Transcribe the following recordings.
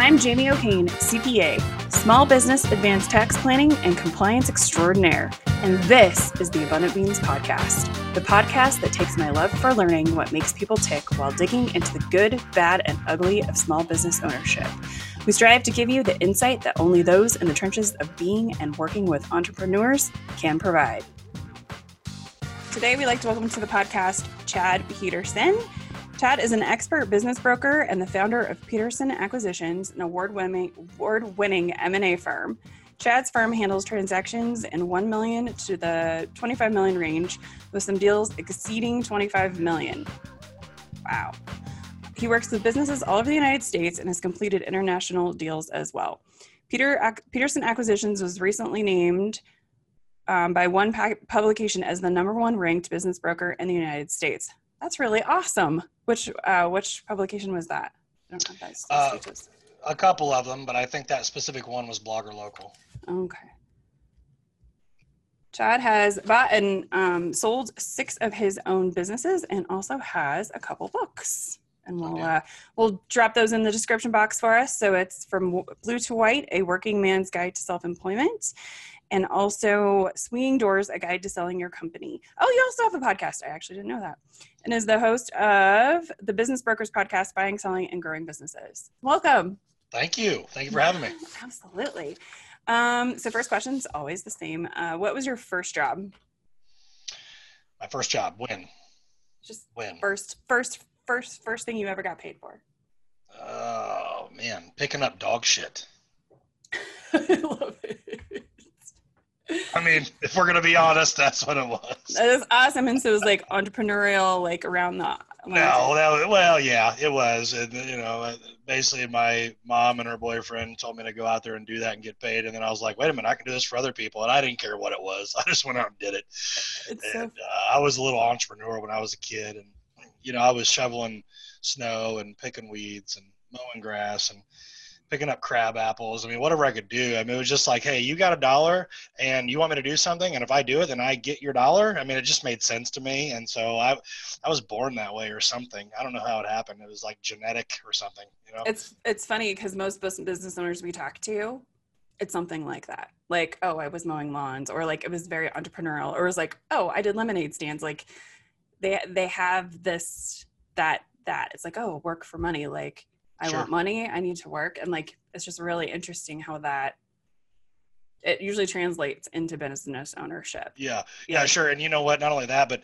I'm Jamie O'Kane, CPA, Small Business Advanced Tax Planning and Compliance Extraordinaire, and this is the Abundant Beans Podcast, the podcast that takes my love for learning what makes people tick while digging into the good, bad, and ugly of small business ownership. We strive to give you the insight that only those in the trenches of being and working with entrepreneurs can provide. Today, we'd like to welcome to the podcast Chad Peterson. Chad is an expert business broker and the founder of Peterson Acquisitions, an award-winning, M&A firm. Chad's firm handles transactions in 1 million to the 25 million range, with some deals exceeding 25 million. Wow. He works with businesses all over the United States and has completed international deals as well. Peter Peterson Acquisitions was recently named um, by one publication as the number one ranked business broker in the United States. That's really awesome. Which uh, which publication was that? I don't know if uh, a couple of them, but I think that specific one was Blogger Local. Okay. Chad has bought and um, sold six of his own businesses and also has a couple books. And we'll okay. uh, we'll drop those in the description box for us. So it's from Blue to White: A Working Man's Guide to Self Employment, and also Swinging Doors, a guide to selling your company. Oh, you also have a podcast. I actually didn't know that. And is the host of the Business Brokers podcast, Buying, Selling, and Growing Businesses. Welcome. Thank you. Thank you for having me. Absolutely. Um, so, first question is always the same. Uh, what was your first job? My first job. When? Just when? First, first, first, first thing you ever got paid for. Oh man, picking up dog shit. I love it. I mean, if we're gonna be honest, that's what it was. That is awesome, and so it was like entrepreneurial, like around the. No, that, well, yeah, it was, and you know, basically, my mom and her boyfriend told me to go out there and do that and get paid, and then I was like, wait a minute, I can do this for other people, and I didn't care what it was. I just went out and did it. It's and so uh, I was a little entrepreneur when I was a kid, and you know, I was shoveling snow and picking weeds and mowing grass and picking up crab apples. I mean, whatever I could do. I mean, it was just like, hey, you got a dollar and you want me to do something, and if I do it, then I get your dollar. I mean, it just made sense to me, and so I, I was born that way or something. I don't know how it happened. It was like genetic or something. You know, it's it's funny because most business owners we talk to, it's something like that. Like, oh, I was mowing lawns, or like it was very entrepreneurial, or it was like, oh, I did lemonade stands. Like, they they have this that that it's like, oh, work for money, like I sure. want money, I need to work. And like, it's just really interesting how that it usually translates into business ownership. Yeah, yeah, yeah, sure. And you know what? Not only that, but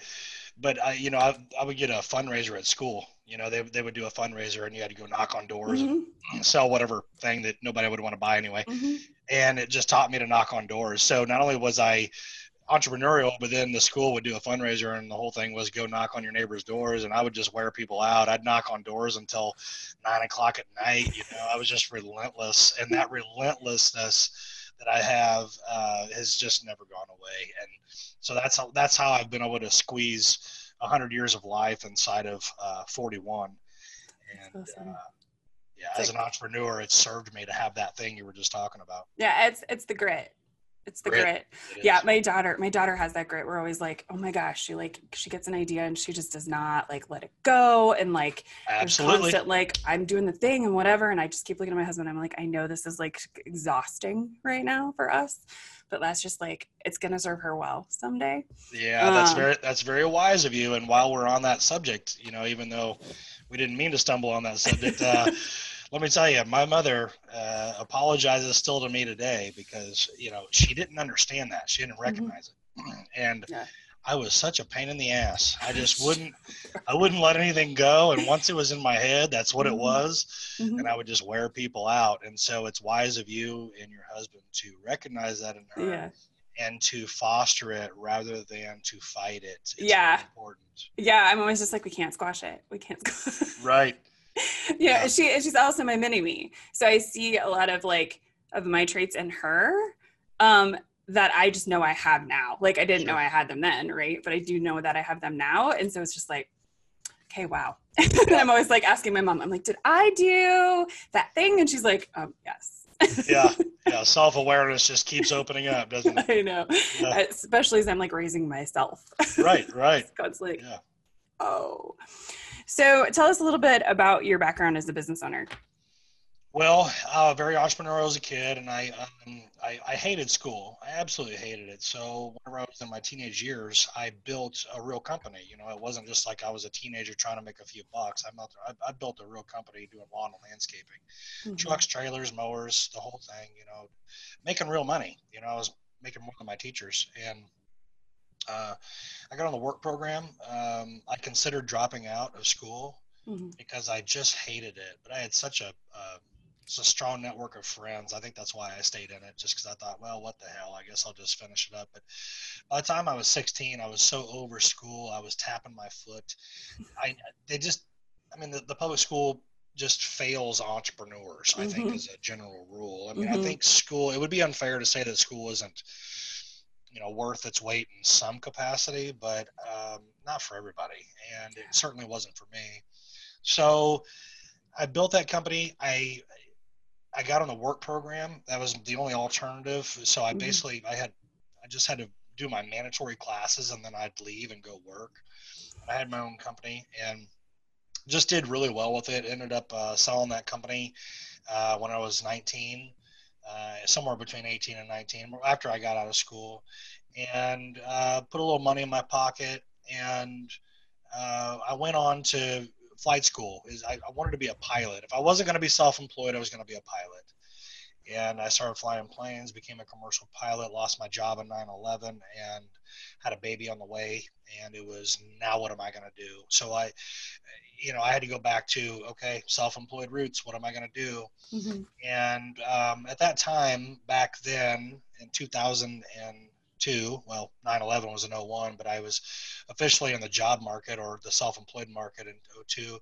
but I, you know, I, I would get a fundraiser at school. You know, they they would do a fundraiser, and you had to go knock on doors mm-hmm. and sell whatever thing that nobody would want to buy anyway. Mm-hmm. And it just taught me to knock on doors. So not only was I entrepreneurial, but then the school would do a fundraiser and the whole thing was go knock on your neighbor's doors and I would just wear people out. I'd knock on doors until nine o'clock at night. You know, I was just relentless and that relentlessness that I have uh, has just never gone away. And so that's how, that's how I've been able to squeeze a hundred years of life inside of uh, 41. And, awesome. uh, yeah, as an entrepreneur, it served me to have that thing you were just talking about. Yeah, it's it's the grit it's the grit, grit. It yeah my daughter my daughter has that grit. We're always like oh my gosh she like she gets an idea and she just does not like let it go. And like absolutely. constant, like i'm doing the thing and whatever and i just keep looking at my husband. I'm like i know this is like exhausting right now for us but that's just like it's gonna serve her well someday. Yeah that's um, very that's very wise of you. And while we're on that subject you know even though we didn't mean to stumble on that subject uh let me tell you, my mother uh, apologizes still to me today because you know she didn't understand that, she didn't mm-hmm. recognize mm-hmm. it, and yeah. I was such a pain in the ass. I just wouldn't, I wouldn't let anything go, and once it was in my head, that's what mm-hmm. it was, mm-hmm. and I would just wear people out. And so it's wise of you and your husband to recognize that in her. Yeah and to foster it rather than to fight it. It's yeah. important. Yeah, I'm always just like, we can't squash it. We can't. right. yeah, yeah, she she's also my mini me. So I see a lot of like of my traits in her um that I just know I have now. Like I didn't sure. know I had them then, right? But I do know that I have them now. And so it's just like, okay, wow. Yeah. I'm always like asking my mom, I'm like, did I do that thing? And she's like, um, yes. yeah. Yeah. Self awareness just keeps opening up, doesn't it? I know. Yeah. Especially as I'm like raising myself. right, right. God's like, yeah. oh. So tell us a little bit about your background as a business owner. Well, uh, very entrepreneurial as a kid, and I, um, I, I hated school. I absolutely hated it. So whenever I was in my teenage years, I built a real company. You know, it wasn't just like I was a teenager trying to make a few bucks. I'm out there. I, I built a real company doing lawn and landscaping, mm-hmm. trucks, trailers, mowers, the whole thing. You know, making real money. You know, I was making more than my teachers, and uh, I got on the work program. Um, I considered dropping out of school mm-hmm. because I just hated it. But I had such a uh, a strong network of friends. I think that's why I stayed in it, just because I thought, well, what the hell? I guess I'll just finish it up. But by the time I was 16, I was so over school. I was tapping my foot. I they just, I mean, the, the public school just fails entrepreneurs. I mm-hmm. think as a general rule. I mean, mm-hmm. I think school. It would be unfair to say that school isn't, you know, worth its weight in some capacity, but um, not for everybody, and it certainly wasn't for me. So. I built that company. I I got on the work program. That was the only alternative. So I mm-hmm. basically I had I just had to do my mandatory classes and then I'd leave and go work. I had my own company and just did really well with it. Ended up uh, selling that company uh, when I was 19, uh, somewhere between 18 and 19, after I got out of school, and uh, put a little money in my pocket. And uh, I went on to flight school is I, I wanted to be a pilot. If I wasn't going to be self-employed, I was going to be a pilot. And I started flying planes, became a commercial pilot, lost my job in 9/11, and had a baby on the way. And it was now what am I going to do? So I, you know, I had to go back to okay, self-employed roots. What am I going to do? Mm-hmm. And um, at that time, back then in 2000 and two. Well, 9/11 was in 01, but I was officially in the job market or the self-employed market in 02.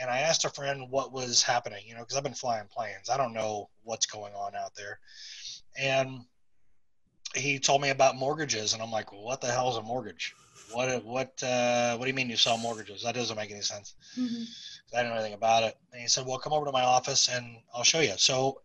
And I asked a friend what was happening, you know, because I've been flying planes. I don't know what's going on out there. And he told me about mortgages, and I'm like, well, what the hell is a mortgage? What what uh, what do you mean you sell mortgages? That doesn't make any sense. Mm-hmm. I didn't know anything about it. And he said, well, come over to my office and I'll show you. So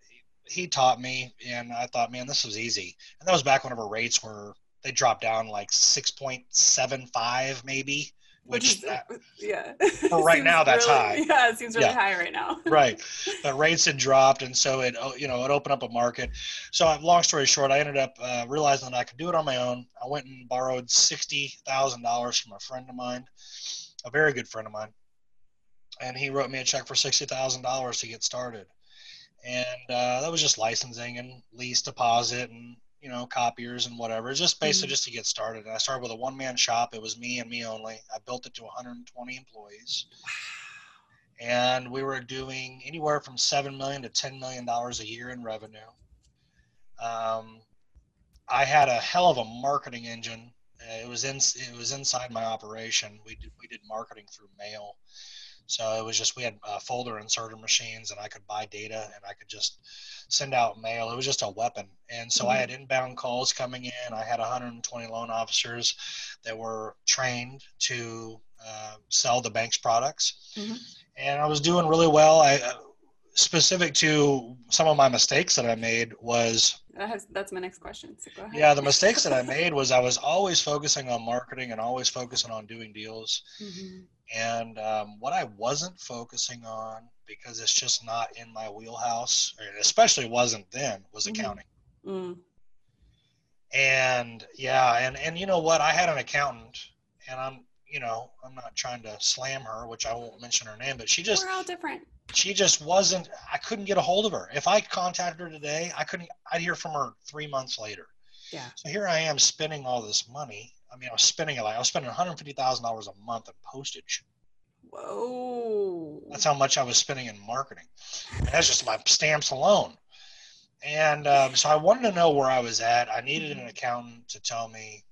he taught me, and I thought, man, this was easy. And that was back whenever rates were they dropped down like six point seven five maybe. Which, which is, yeah. Well, right now that's really, high. Yeah, it seems really yeah. high right now. right, but rates had dropped, and so it oh, you know it opened up a market. So long story short, I ended up uh, realizing that I could do it on my own. I went and borrowed sixty thousand dollars from a friend of mine, a very good friend of mine, and he wrote me a check for sixty thousand dollars to get started and uh, that was just licensing and lease deposit and you know copiers and whatever. Just basically mm-hmm. just to get started. And i started with a one-man shop. It was me and me only. I built it to 120 employees. And we were doing anywhere from 7 million to 10 million dollars a year in revenue. Um, i had a hell of a marketing engine. It was in it was inside my operation. We did we did marketing through mail so it was just we had uh, folder inserter machines, and I could buy data, and I could just send out mail. It was just a weapon. And so mm-hmm. I had inbound calls coming in. I had 120 loan officers that were trained to uh, sell the bank's products, mm-hmm. and I was doing really well. I uh, specific to some of my mistakes that I made was that has, that's my next question. So yeah, the mistakes that I made was I was always focusing on marketing and always focusing on doing deals. Mm-hmm. And um, what I wasn't focusing on because it's just not in my wheelhouse, especially wasn't then, was mm-hmm. accounting. Mm. And yeah, and and you know what? I had an accountant, and I'm you know I'm not trying to slam her, which I won't mention her name, but she just we're all different. She just wasn't. I couldn't get a hold of her. If I contacted her today, I couldn't. I'd hear from her three months later. Yeah. So here I am spending all this money. I mean, I was spending like I was spending one hundred fifty thousand dollars a month in postage. Whoa. That's how much I was spending in marketing. And that's just my stamps alone. And um, so I wanted to know where I was at. I needed an accountant to tell me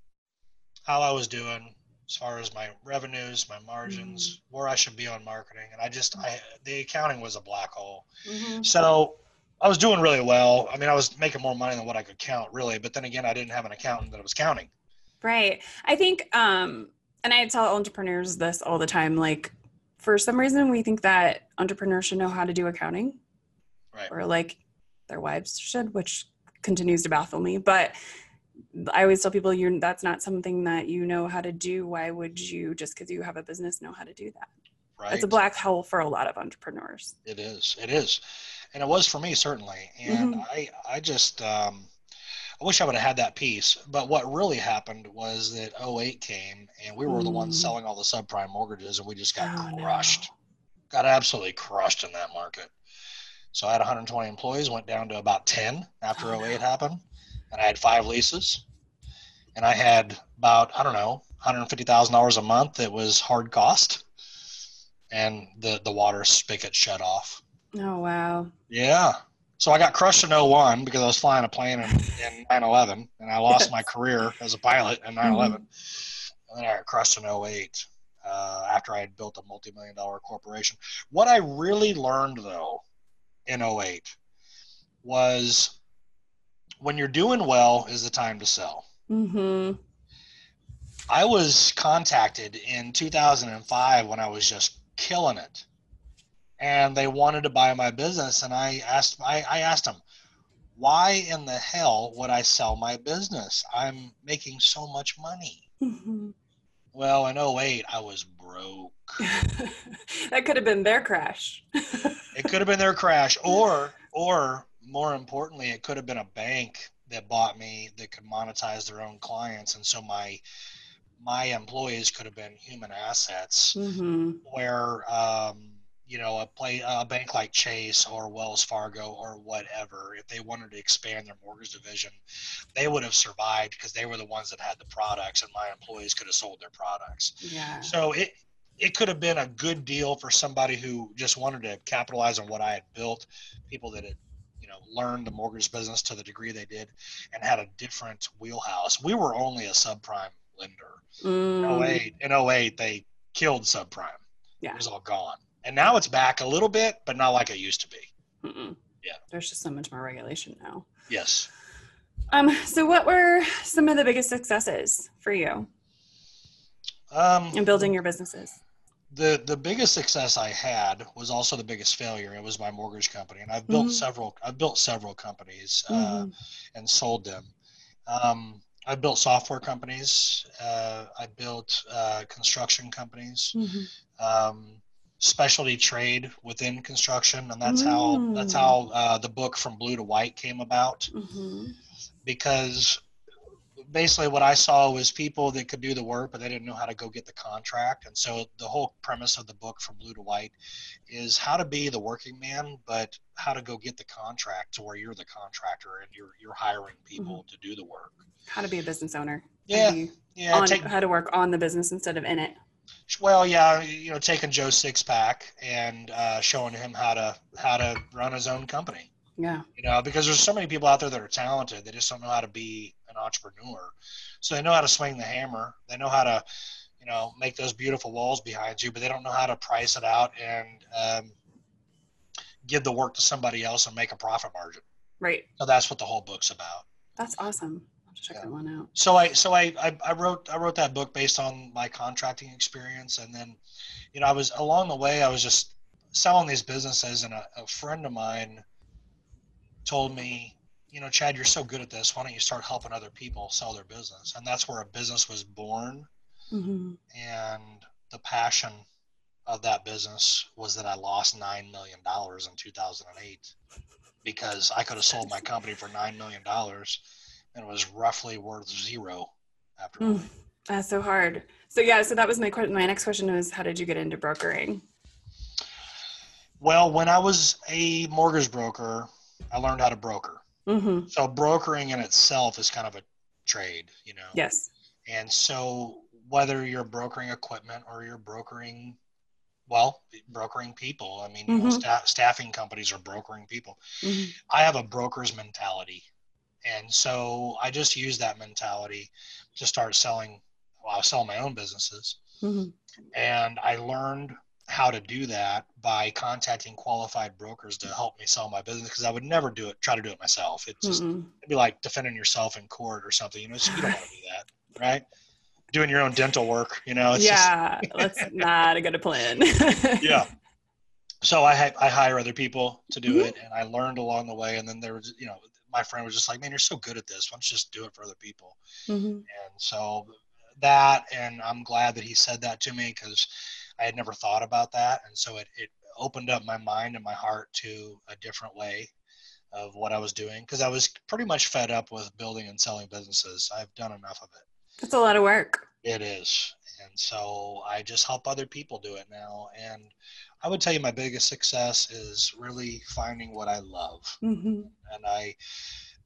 how I was doing as far as my revenues, my margins, mm-hmm. where I should be on marketing. And I just, I the accounting was a black hole. Mm-hmm. So I was doing really well. I mean, I was making more money than what I could count, really. But then again, I didn't have an accountant that was counting. Right. I think, um, and I tell entrepreneurs this all the time, like for some reason we think that entrepreneurs should know how to do accounting right. or like their wives should which continues to baffle me but i always tell people you that's not something that you know how to do why would you just because you have a business know how to do that right. it's a black hole for a lot of entrepreneurs it is it is and it was for me certainly. And mm-hmm. I I just um, I wish I would have had that piece. But what really happened was that 08 came and we were mm. the ones mm. selling all the subprime mortgages and we just got oh, crushed. No. Got absolutely crushed in that market. So I had 120 employees, went down to about 10 after oh, 08 no. happened. And I had five leases. And I had about, I don't know, $150,000 a month that was hard cost. And the, the water spigot shut off. Oh, wow. Yeah. So I got crushed in 01 because I was flying a plane in, in 9/11, and I lost my career as a pilot in 9/11. Mm-hmm. And then I got crushed in 08 uh, after I had built a multi-million dollar corporation. What I really learned though in 08 was when you're doing well is the time to sell. Mm-hmm. I was contacted in 2005 when I was just killing it and they wanted to buy my business and i asked i, I asked them why in the hell would i sell my business i'm making so much money mm-hmm. well in 08 i was broke that could have been their crash it could have been their crash or or more importantly it could have been a bank that bought me that could monetize their own clients and so my my employees could have been human assets mm-hmm. where um, you know a play a bank like Chase or Wells Fargo or whatever if they wanted to expand their mortgage division they would have survived because they were the ones that had the products and my employees could have sold their products. Yeah. So it it could have been a good deal for somebody who just wanted to capitalize on what I had built people that had you know learned the mortgage business to the degree they did and had a different wheelhouse. We were only a subprime lender. Mm. in 08 in 08 they killed subprime. Yeah. it was all gone and now it's back a little bit, but not like it used to be. Mm-mm. Yeah. There's just so much more regulation now. Yes. Um, so what were some of the biggest successes for you um, in building your businesses? The the biggest success I had was also the biggest failure. It was my mortgage company, and I've built mm-hmm. several. I've built several companies uh, mm-hmm. and sold them. Um, I built software companies. Uh, I built uh, construction companies. Mm-hmm. Um, specialty trade within construction, and that's mm. how that's how uh, the book from blue to white came about. Mm-hmm. Because basically, what I saw was people that could do the work, but they didn't know how to go get the contract. And so, the whole premise of the book from blue to white is how to be the working man, but how to go get the contract to where you're the contractor and you're you're hiring people mm-hmm. to do the work. How to be a business owner. Yeah, yeah. On, take, how to work on the business instead of in it. Well, yeah, you know, taking Joe Sixpack and uh, showing him how to how to run his own company. Yeah. You know, because there's so many people out there that are talented, they just don't know how to be an entrepreneur. So they know how to swing the hammer. They know how to, you know, make those beautiful walls behind you, but they don't know how to price it out and um, give the work to somebody else and make a profit margin. Right. So that's what the whole book's about. That's awesome check yeah. that one out. So I so I, I, I wrote I wrote that book based on my contracting experience, and then, you know, I was along the way I was just selling these businesses, and a, a friend of mine told me, you know, Chad, you're so good at this. Why don't you start helping other people sell their business? And that's where a business was born. Mm-hmm. And the passion of that business was that I lost nine million dollars in 2008 because I could have sold my company for nine million dollars and it was roughly worth zero after. Mm, that's so hard. So yeah, so that was my question. My next question was, how did you get into brokering? Well, when I was a mortgage broker, I learned how to broker. Mm-hmm. So brokering in itself is kind of a trade, you know. Yes. And so whether you're brokering equipment or you're brokering well, brokering people. I mean, mm-hmm. staff, staffing companies are brokering people. Mm-hmm. I have a broker's mentality. And so I just used that mentality to start selling. Well, I was selling my own businesses, mm-hmm. and I learned how to do that by contacting qualified brokers to help me sell my business because I would never do it, try to do it myself. It's just it'd be like defending yourself in court or something. You know, you don't want to do that, right? Doing your own dental work, you know. yeah, just, that's not a good plan. yeah. So I I hire other people to do mm-hmm. it, and I learned along the way. And then there was, you know, my friend was just like, man, you're so good at this. Why don't you just do it for other people? Mm-hmm. And so that, and I'm glad that he said that to me because I had never thought about that. And so it, it opened up my mind and my heart to a different way of what I was doing because I was pretty much fed up with building and selling businesses. I've done enough of it. That's a lot of work. It is. And so I just help other people do it now. And I would tell you my biggest success is really finding what I love. Mm-hmm. And I,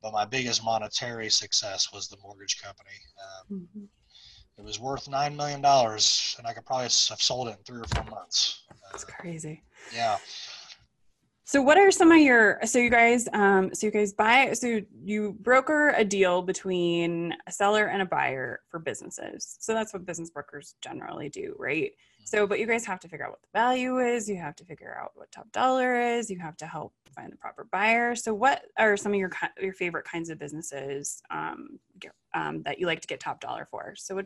but my biggest monetary success was the mortgage company. Um, mm-hmm. It was worth $9 million and I could probably have sold it in three or four months. That's crazy. Yeah. So what are some of your so you guys um so you guys buy so you broker a deal between a seller and a buyer for businesses. So that's what business brokers generally do, right? So but you guys have to figure out what the value is, you have to figure out what top dollar is, you have to help find the proper buyer. So what are some of your your favorite kinds of businesses um, um that you like to get top dollar for? So what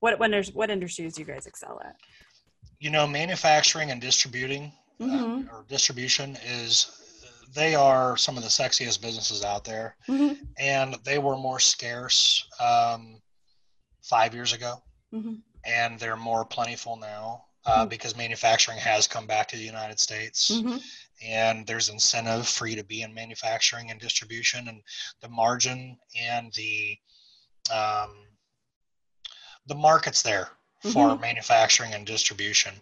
what what, what industries do you guys excel at? You know, manufacturing and distributing mm-hmm. uh, or distribution is they are some of the sexiest businesses out there, mm-hmm. and they were more scarce um, five years ago, mm-hmm. And they're more plentiful now uh, mm-hmm. because manufacturing has come back to the United States. Mm-hmm. And there's incentive for you to be in manufacturing and distribution, and the margin and the um, the market's there for mm-hmm. manufacturing and distribution.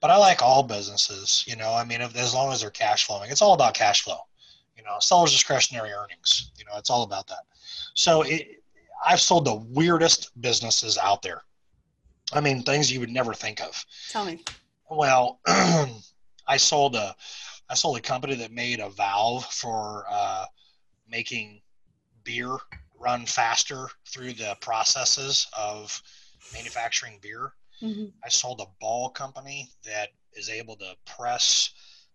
But I like all businesses, you know, I mean, if, as long as they're cash flowing, it's all about cash flow, you know, seller's discretionary earnings, you know, it's all about that. So it, I've sold the weirdest businesses out there. I mean, things you would never think of. Tell me. Well, I sold a, I sold a company that made a valve for uh, making beer run faster through the processes of manufacturing beer. Mm-hmm. I sold a ball company that is able to press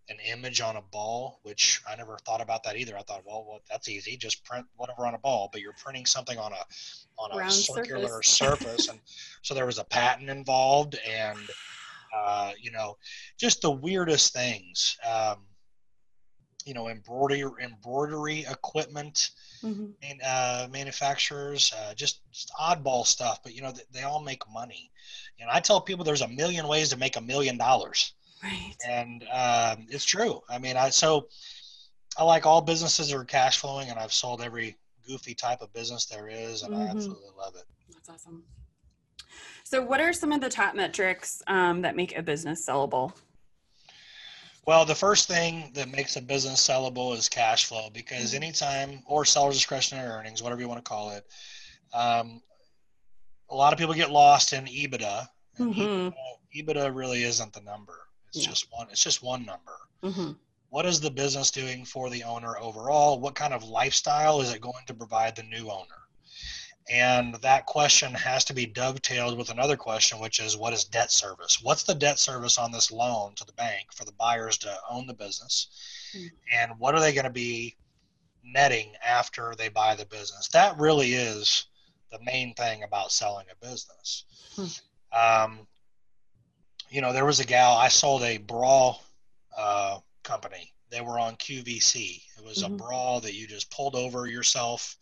an image on a ball, which I never thought about that either. I thought, well, well that's easy, just print whatever on a ball. But you're printing something on a on a Round circular surface, surface. and so there was a patent involved, and uh, you know, just the weirdest things. Um, you know embroidery embroidery equipment mm-hmm. and uh, manufacturers uh, just, just, oddball stuff but you know they, they all make money and i tell people there's a million ways to make a million dollars right and um, it's true i mean i so i like all businesses that are cash flowing and i've sold every goofy type of business there is and mm-hmm. i absolutely love it that's awesome so what are some of the top metrics um, that make a business sellable well, the first thing that makes a business sellable is cash flow because mm-hmm. anytime, or seller's discretionary earnings, whatever you want to call it, um, a lot of people get lost in EBITDA. Mm-hmm. EBITDA, EBITDA, really isn't the number. It's yeah. just one. It's just one number. Mm-hmm. What is the business doing for the owner overall? What kind of lifestyle is it going to provide the new owner? And that question has to be dovetailed with another question, which is what is debt service? What's the debt service on this loan to the bank for the buyers to own the business? Mm. And what are they going to be netting after they buy the business? That really is the main thing about selling a business. Mm. Um, you know, there was a gal, I sold a bra uh, company. They were on QVC. It was mm-hmm. a bra that you just pulled over yourself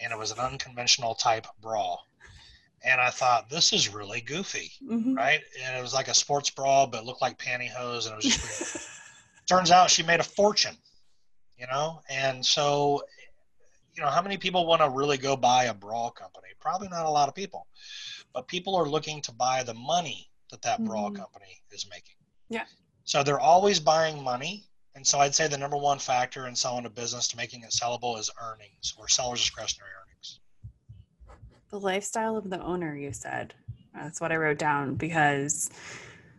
and it was an unconventional type bra. And I thought this is really goofy, mm-hmm. right? And it was like a sports bra, but looked like pantyhose, and it was just. turns out she made a fortune, you know. And so, you know, how many people want to really go buy a bra company? Probably not a lot of people, but people are looking to buy the money that that bra mm-hmm. company is making. Yeah. So they're always buying money and so I'd say the number one factor in selling a business to making it sellable is earnings or seller's discretionary earnings. The lifestyle of the owner, you said. That's what I wrote down because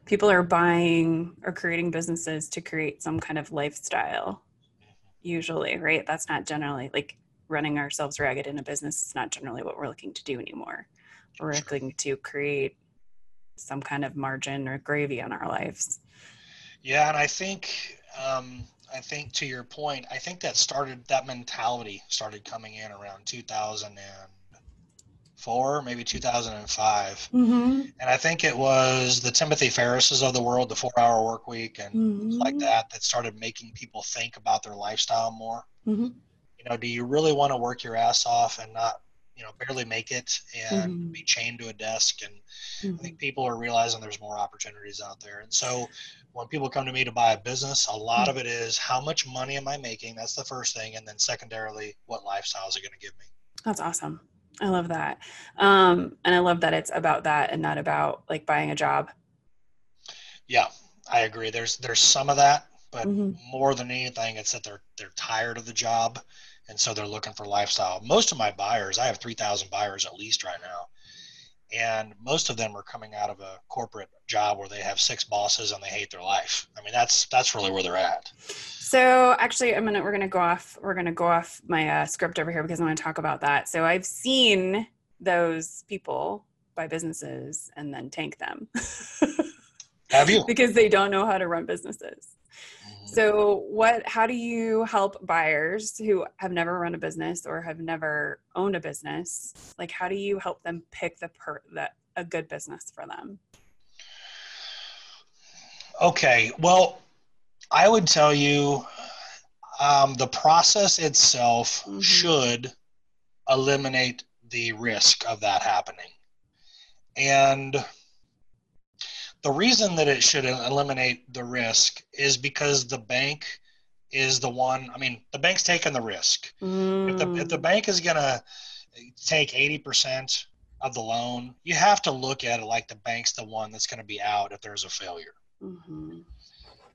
people are buying or creating businesses to create some kind of lifestyle, usually, right? That's not generally like running ourselves ragged in a business. It's not generally what we're looking to do anymore. We're sure. looking to create some kind of margin or gravy on our lives. Yeah, and I think um, I think to your point, I think that started that mentality started coming in around 2004, maybe 2005, mm-hmm. and I think it was the Timothy Ferrisses of the world, the four-hour work week, and mm-hmm. like that, that started making people think about their lifestyle more. Mm-hmm. You know, do you really want to work your ass off and not, you know barely make it and mm-hmm. be chained to a desk and mm-hmm. i think mm-hmm. people are realizing there's more opportunities out there and so when people come to me to buy a business a lot mm-hmm. of it is how much money am i making that's the first thing and then secondarily what lifestyle is it going to give me that's awesome i love that um, and i love that it's about that and not about like buying a job yeah i agree there's there's some of that but mm-hmm. more than anything it's that they're they're tired of the job and so they're looking for lifestyle. Most of my buyers, I have 3,000 buyers at least right now, and most of them are coming out of a corporate job where they have six bosses and they hate their life. I mean, that's that's really where they're at. So actually, I'm gonna we're gonna go off we're gonna go off my uh, script over here because I want to talk about that. So I've seen those people buy businesses and then tank them. have you? because they don't know how to run businesses. So, what? How do you help buyers who have never run a business or have never owned a business? Like, how do you help them pick the per that a good business for them? Okay, well, I would tell you um, the process itself mm-hmm. should eliminate the risk of that happening, and the reason that it should eliminate the risk is because the bank is the one. I mean, the bank's taking the risk. Mm. If, the, if the mm. bank is going to take 80% of the loan, you have to look at it like the bank's the one that's going to be out if there's a failure. Mm-hmm.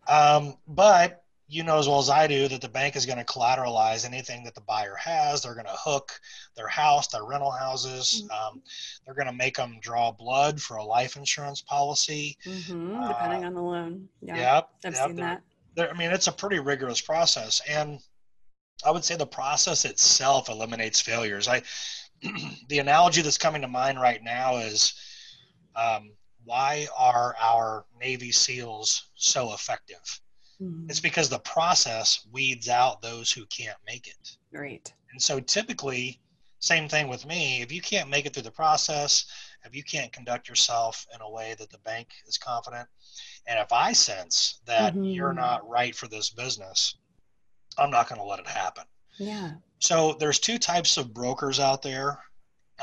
Um, but you know as well as I do that the bank is going to collateralize anything that the buyer has. They're going to hook their house, their rental houses. Mm-hmm. Um, they're going to make them draw blood for a life insurance policy. Mm-hmm, uh, depending on the loan. Yeah, yep, I've yep, seen that. I mean, it's a pretty rigorous process, and I would say the process itself eliminates failures. I, the analogy that's coming to mind right now is. Um, why are our Navy SEALs so effective? Mm-hmm. It's because the process weeds out those who can't make it. Right. And so typically, same thing with me. If you can't make it through the process, if you can't conduct yourself in a way that the bank is confident, and if I sense that mm-hmm. you're not right for this business, I'm not going to let it happen. Yeah. So there's two types of brokers out there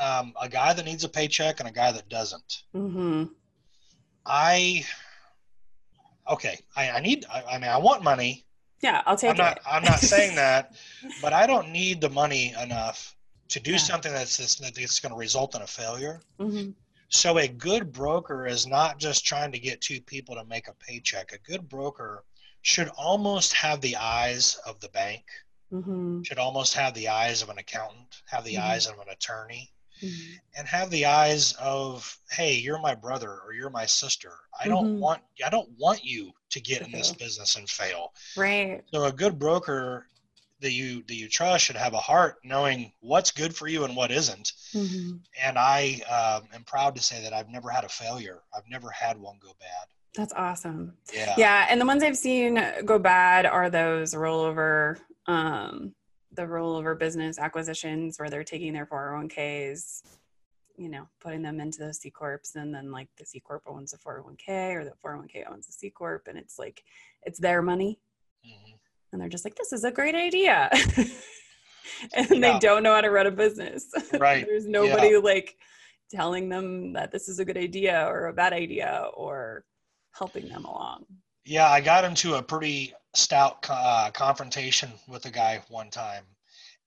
um, a guy that needs a paycheck and a guy that doesn't. Mm-hmm. I okay, I, I need, I, I, mean, I want money. Yeah, I'll take I'm not, it. I'm not saying that, but I don't need the money enough to do yeah. something that's, that's going to result in a failure. Mm-hmm. So a good broker is not just trying to get two people to make a paycheck. A good broker should almost have the eyes of the bank, mm-hmm. should almost have the eyes of an accountant, have the mm-hmm. eyes of an attorney, mm-hmm. and have the eyes of hey you're my brother or you're my sister i don't mm-hmm. want i don't want you to get in this business and fail right so a good broker that you that you trust should have a heart knowing what's good for you and what isn't. Mm-hmm. and i um, am proud to say that i've never had a failure i've never had one go bad that's awesome yeah yeah and the ones i've seen go bad are those rollover um the rollover business acquisitions where they're taking their 401ks, you know, putting them into those C corps, and then like the C corp owns a 401k or the 401k owns a c corp, and it's like it's their money, mm-hmm. and they're just like, this is a great idea, and yeah. they don't know how to run a business. Right. There's nobody yeah. like telling them that this is a good idea or a bad idea or helping them along. Yeah, I got into a pretty stout uh, confrontation with a guy one time.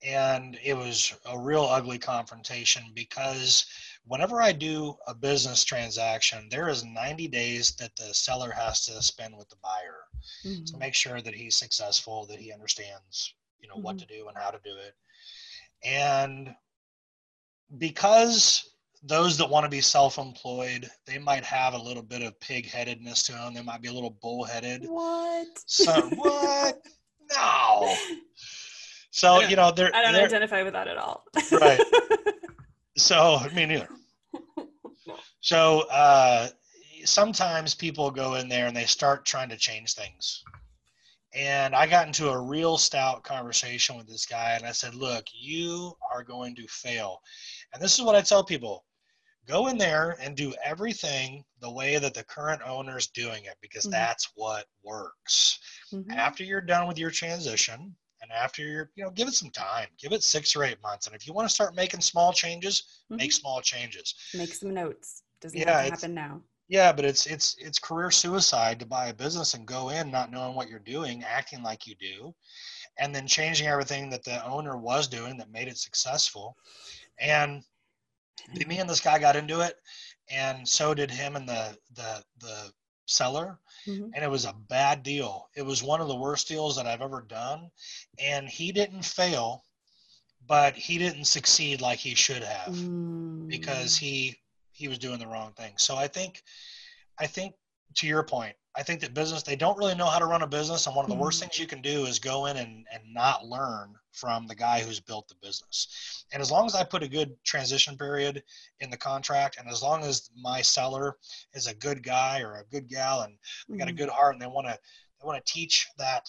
And it was a real ugly confrontation because whenever I do a business transaction, there is 90 days that the seller has to spend with the buyer mm-hmm. to make sure that he's successful, that he understands, you know, mm-hmm. what to do and how to do it. And because those that want to be self-employed, they might have a little bit of pig-headedness to them. They might be a little bullheaded. What? So what? no. So you know, they're. I don't they're, identify with that at all. right. So me neither. So uh, sometimes people go in there and they start trying to change things. And I got into a real stout conversation with this guy, and I said, "Look, you are going to fail." And this is what I tell people go in there and do everything the way that the current owner is doing it because mm-hmm. that's what works. Mm-hmm. After you're done with your transition, and after you're you know give it some time give it six or eight months and if you want to start making small changes mm-hmm. make small changes make some notes doesn't yeah, have to happen now yeah but it's it's it's career suicide to buy a business and go in not knowing what you're doing acting like you do and then changing everything that the owner was doing that made it successful and me and this guy got into it and so did him and the the the seller mm-hmm. and it was a bad deal it was one of the worst deals that i've ever done and he didn't fail but he didn't succeed like he should have mm. because he he was doing the wrong thing so i think i think to your point I think that business they don't really know how to run a business, and one of the mm-hmm. worst things you can do is go in and, and not learn from the guy who's built the business. And as long as I put a good transition period in the contract, and as long as my seller is a good guy or a good gal, and they got a mm-hmm. good heart, and they want to they want to teach that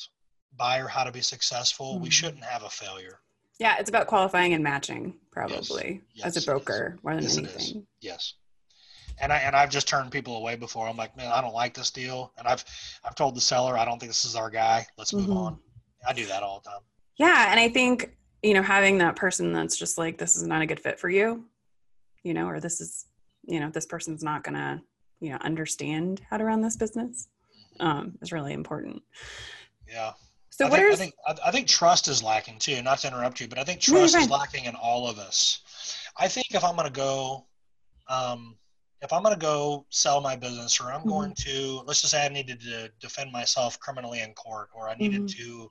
buyer how to be successful, mm-hmm. we shouldn't have a failure. Yeah, it's about qualifying and matching, probably yes. Yes, as a broker more than yes, anything. Yes and I and I've just turned people away before. I'm like, man, I don't like this deal, and I've I've told the seller I don't think this is our guy. Let's move mm-hmm. on. I do that all the time. Yeah, and I think you know having that person that's just like this is not a good fit for you, you know, or this is you know this person's not gonna you know understand how to run this business um, is really important. Yeah. So I think, I think I think trust is lacking too. Not to interrupt you, but I think trust no, is lacking in all of us. I think if I'm going to go um, if I'm going to go sell my business or I'm mm-hmm. going to, let's just say I needed to defend myself criminally in court or I needed mm-hmm. to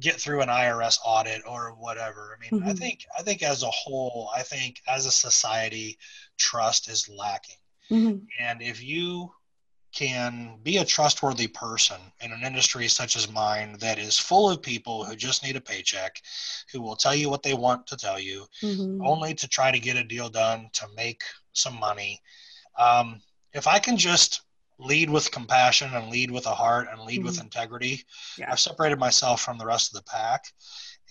get through an IRS audit or whatever. I mean, mm-hmm. I think, I think as a whole, I think as a society, trust is lacking. Mm-hmm. And if you can be a trustworthy person in an industry such as mine that is full of people who just need a paycheck, who will tell you what they want to tell you, mm-hmm. only to try to get a deal done to make some money. Um, if I can just lead with compassion and lead with a heart and lead mm-hmm. with integrity, yeah. I've separated myself from the rest of the pack.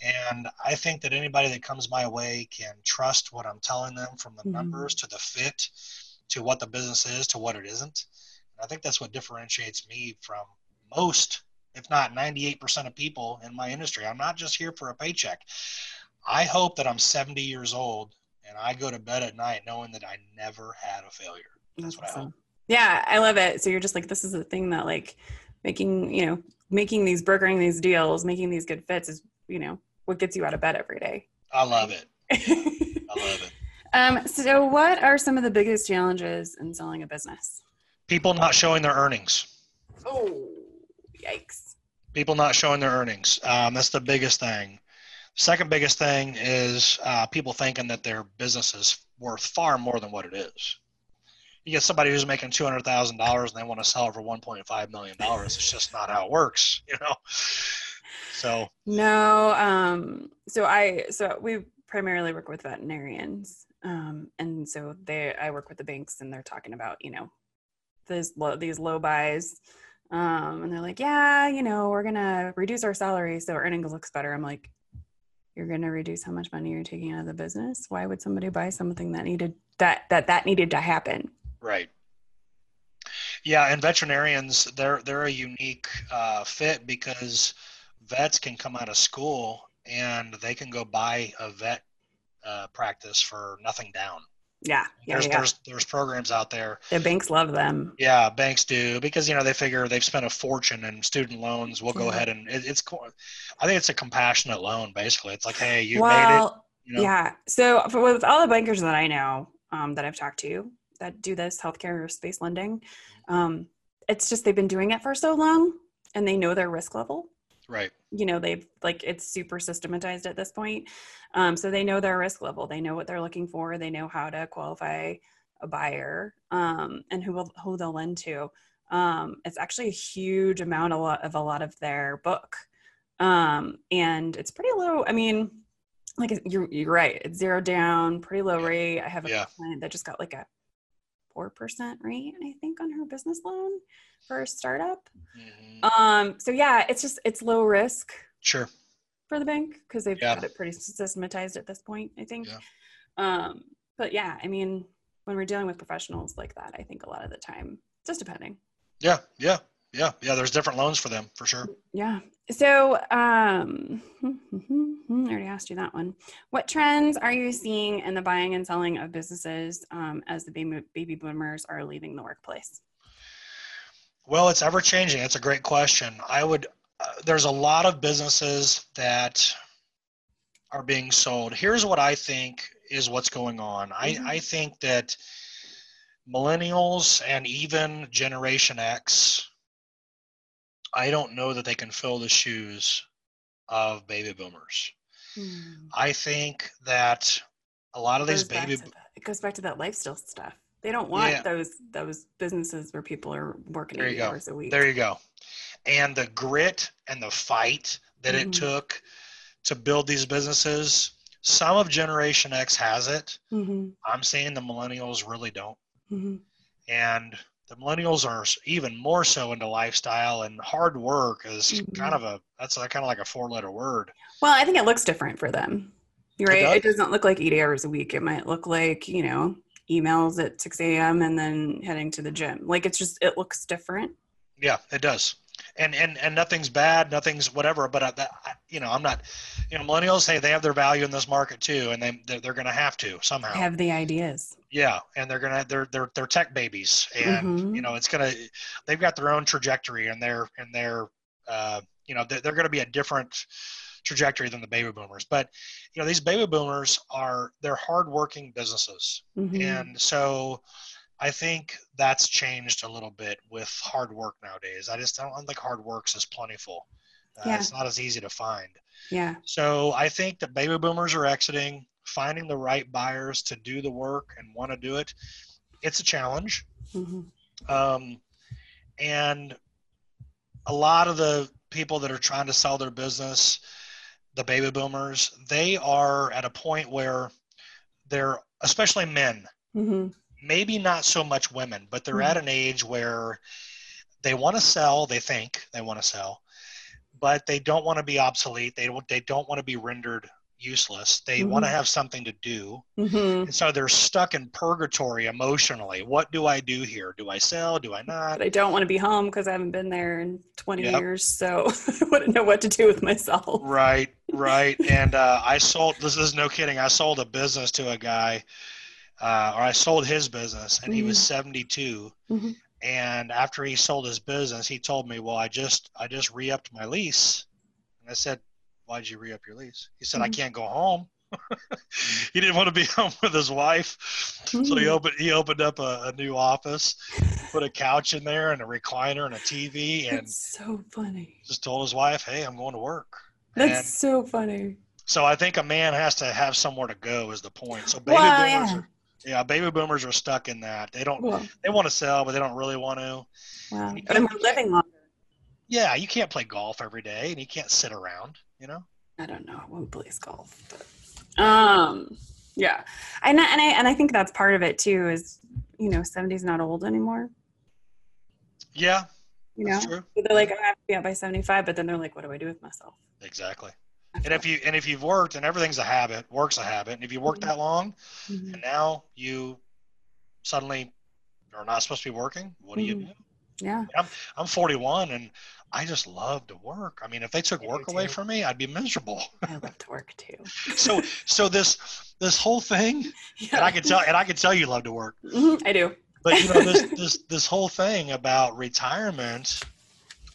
And I think that anybody that comes my way can trust what I'm telling them from the mm-hmm. numbers to the fit to what the business is to what it isn't. And I think that's what differentiates me from most, if not 98% of people in my industry. I'm not just here for a paycheck. I hope that I'm 70 years old and I go to bed at night knowing that I never had a failure. That's, That's what awesome. I hope. Yeah, I love it. So you're just like, this is the thing that like making, you know, making these brokering these deals, making these good fits is, you know, what gets you out of bed every day. I love it. I love it. Um, so what are some of the biggest challenges in selling a business? People not showing their earnings. Oh, yikes. People not showing their earnings. Um, that's the biggest thing. Second biggest thing is uh, people thinking that their business is worth far more than what it is. You get somebody who's making two hundred thousand dollars and they want to sell for one point five million dollars. It's just not how it works, you know. So no, um, so I so we primarily work with veterinarians, um, and so they I work with the banks and they're talking about you know these low these low buys. Um, and they're like, yeah, you know, we're gonna reduce our salary so earnings looks better. I'm like, you're going to reduce how much money you're taking out of the business why would somebody buy something that needed that that that needed to happen? Right. Yeah and veterinarians they're they're a unique uh, fit because vets can come out of school and they can go buy a vet uh, practice for nothing down yeah, yeah, there's yeah. there's there's programs out there. The banks love them. Yeah, banks do because you know they figure they've spent a fortune in student loans. We'll go ahead and it, it's. I think it's a compassionate loan. Basically, it's like, hey, you well, made it. You know? Yeah. So for, with all the bankers that I know um, that I've talked to that do this healthcare or space lending, um, it's just they've been doing it for so long and they know their risk level. Right. You know, they've like it's super systematized at this point. Um, so they know their risk level. They know what they're looking for. They know how to qualify a buyer um, and who will, who they'll lend to. Um, it's actually a huge amount a lot of a lot of their book, um, and it's pretty low. I mean, like you're you're right. It's zero down, pretty low rate. I have a yeah. client that just got like a four percent rate, I think, on her business loan for a startup. Mm-hmm. Um, so yeah, it's just it's low risk. Sure. For the bank because they've yeah. got it pretty systematized at this point, I think. Yeah. Um, but yeah, I mean, when we're dealing with professionals like that, I think a lot of the time, just depending. Yeah, yeah, yeah, yeah. There's different loans for them for sure. Yeah. So, um, I already asked you that one. What trends are you seeing in the buying and selling of businesses um, as the baby, baby boomers are leaving the workplace? Well, it's ever changing. It's a great question. I would, uh, there's a lot of businesses that are being sold. Here's what I think is what's going on. Mm-hmm. I, I think that millennials and even Generation X I don't know that they can fill the shoes of baby boomers. Hmm. I think that a lot of these baby it goes back to that lifestyle stuff. They don't want yeah. those those businesses where people are working eight hours a week. There you go. And the grit and the fight that mm-hmm. it took to build these businesses, some of Generation X has it. Mm-hmm. I'm saying the millennials really don't. Mm-hmm. And the millennials are even more so into lifestyle and hard work is mm-hmm. kind of a that's kind of like a four letter word well i think it looks different for them you're right it, it, doesn't look like 80 hours a week it might look like you know emails at 6 a.m and then heading to the gym like it's just it looks different yeah it does and and and nothing's bad, nothing's whatever. But I, that, I, you know, I'm not. You know, millennials, hey, they have their value in this market too, and they they're, they're going to have to somehow have the ideas. Yeah, and they're gonna they're they're they're tech babies, and mm-hmm. you know, it's gonna they've got their own trajectory, and they're and they're uh, you know they're, they're going to be a different trajectory than the baby boomers. But you know, these baby boomers are they're hardworking businesses, mm-hmm. and so I think that's changed a little bit with hard work nowadays. I just I don't think hard work's as plentiful. Uh, yeah. It's not as easy to find. Yeah. So I think that baby boomers are exiting, finding the right buyers to do the work and want to do it. It's a challenge. Mm-hmm. Um, and a lot of the people that are trying to sell their business, the baby boomers, they are at a point where they're, especially men, mm-hmm maybe not so much women, but they're mm-hmm. at an age where they want to sell, they think they want to sell, but they don't want to be obsolete. They don't, they don't want to be rendered useless. They mm-hmm. want to have something to do. Mm-hmm. And so they're stuck in purgatory emotionally. What do I do here? Do I sell? Do I not? But I don't want to be home because I haven't been there in 20 yep. years. So I wouldn't know what to do with myself. Right, right. and uh, I sold, this is no kidding. I sold a business to a guy uh, or I sold his business, and mm-hmm. he was mm-hmm. 72. Mm-hmm. And after he sold his business, he told me, "Well, I just I just re-upped my lease." And I said, "Why did you re-up your lease?" He said, mm-hmm. "I can't go home." he didn't want to be home with his wife, so he mm-hmm. opened he opened up a, a, new office, put a couch in there and a recliner and a TV, and That's so funny. Just told his wife, "Hey, I'm going to work." That's and so funny. So I think a man has to have somewhere to go. Is the point? So baby boomers yeah. are yeah, baby boomers are stuck in that. They don't. Well, they want to sell, but they don't really want to. Wow. And we're living longer. Yeah, you can't play golf every day, and you can't sit around. You know. I don't know who plays golf, but um, yeah, and and I and I think that's part of it too. Is you know, seventy's not old anymore. Yeah. You know, they're like, I have to be out by seventy-five, but then they're like, what do I do with myself? Exactly. And if you and if you've worked and everything's a habit, work's a habit, and if you work mm-hmm. that long, mm-hmm. and now you suddenly are not supposed to be working, what do mm-hmm. you do? Yeah. I'm I'm 41 and I just love to work. I mean, if they took work away from me, I'd be miserable. I love to work too. so so this this whole thing, yeah. and I can tell and I can tell you love to work. Mm-hmm, I do. But you know this this this whole thing about retirement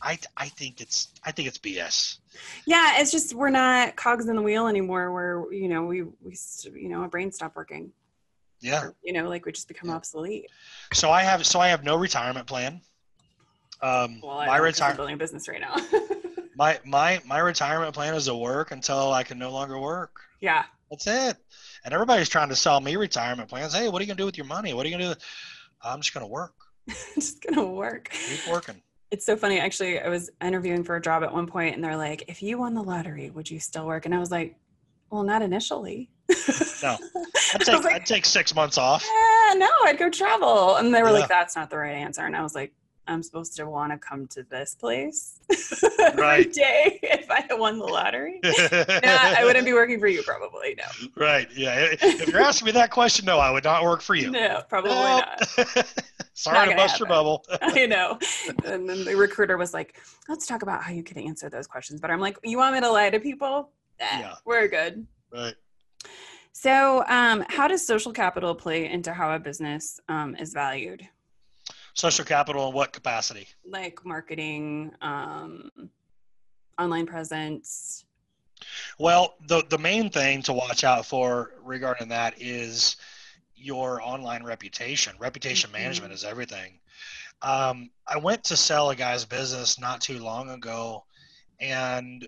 I I think it's I think it's BS. Yeah, it's just we're not cogs in the wheel anymore. Where you know we we you know our brain stop working. Yeah. Or, you know, like we just become yeah. obsolete. So I have so I have no retirement plan. Um, well, my retirement building a business right now. my my my retirement plan is to work until I can no longer work. Yeah. That's it. And everybody's trying to sell me retirement plans. Hey, what are you gonna do with your money? What are you gonna do? I'm just gonna work. just gonna work. Keep working. It's so funny. Actually, I was interviewing for a job at one point and they're like, if you won the lottery, would you still work? And I was like, well, not initially. no, I'd take, like, I'd take six months off. Yeah, no, I'd go travel. And they were yeah. like, that's not the right answer. And I was like, I'm supposed to want to come to this place right. every day if I had won the lottery. no, I wouldn't be working for you, probably. No. Right. Yeah. If you're asking me that question, no, I would not work for you. No, probably nope. not. Sorry not to bust happen. your bubble. I know. And then the recruiter was like, let's talk about how you can answer those questions. But I'm like, you want me to lie to people? Eh, yeah. We're good. Right. So, um, how does social capital play into how a business um, is valued? Social capital in what capacity? Like marketing, um, online presence. Well, the the main thing to watch out for regarding that is your online reputation. Reputation mm-hmm. management is everything. Um, I went to sell a guy's business not too long ago, and